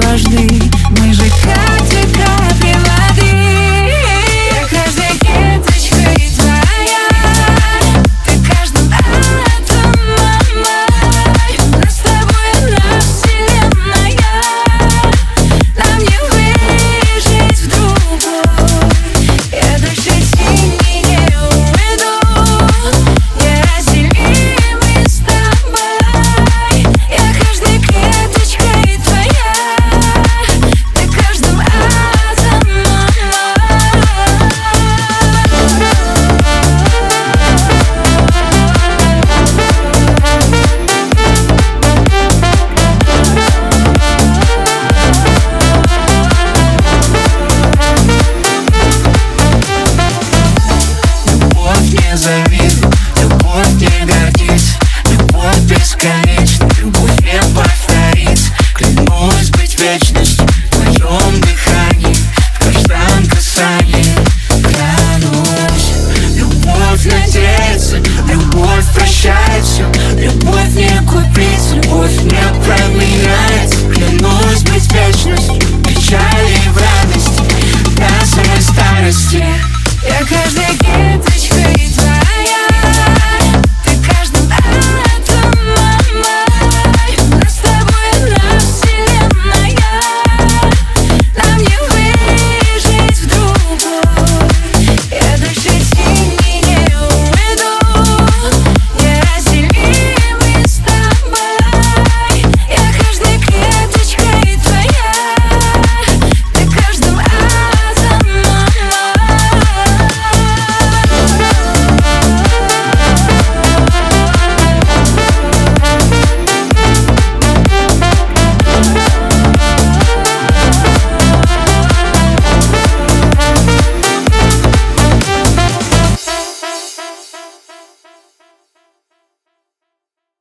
важны Мы же как now.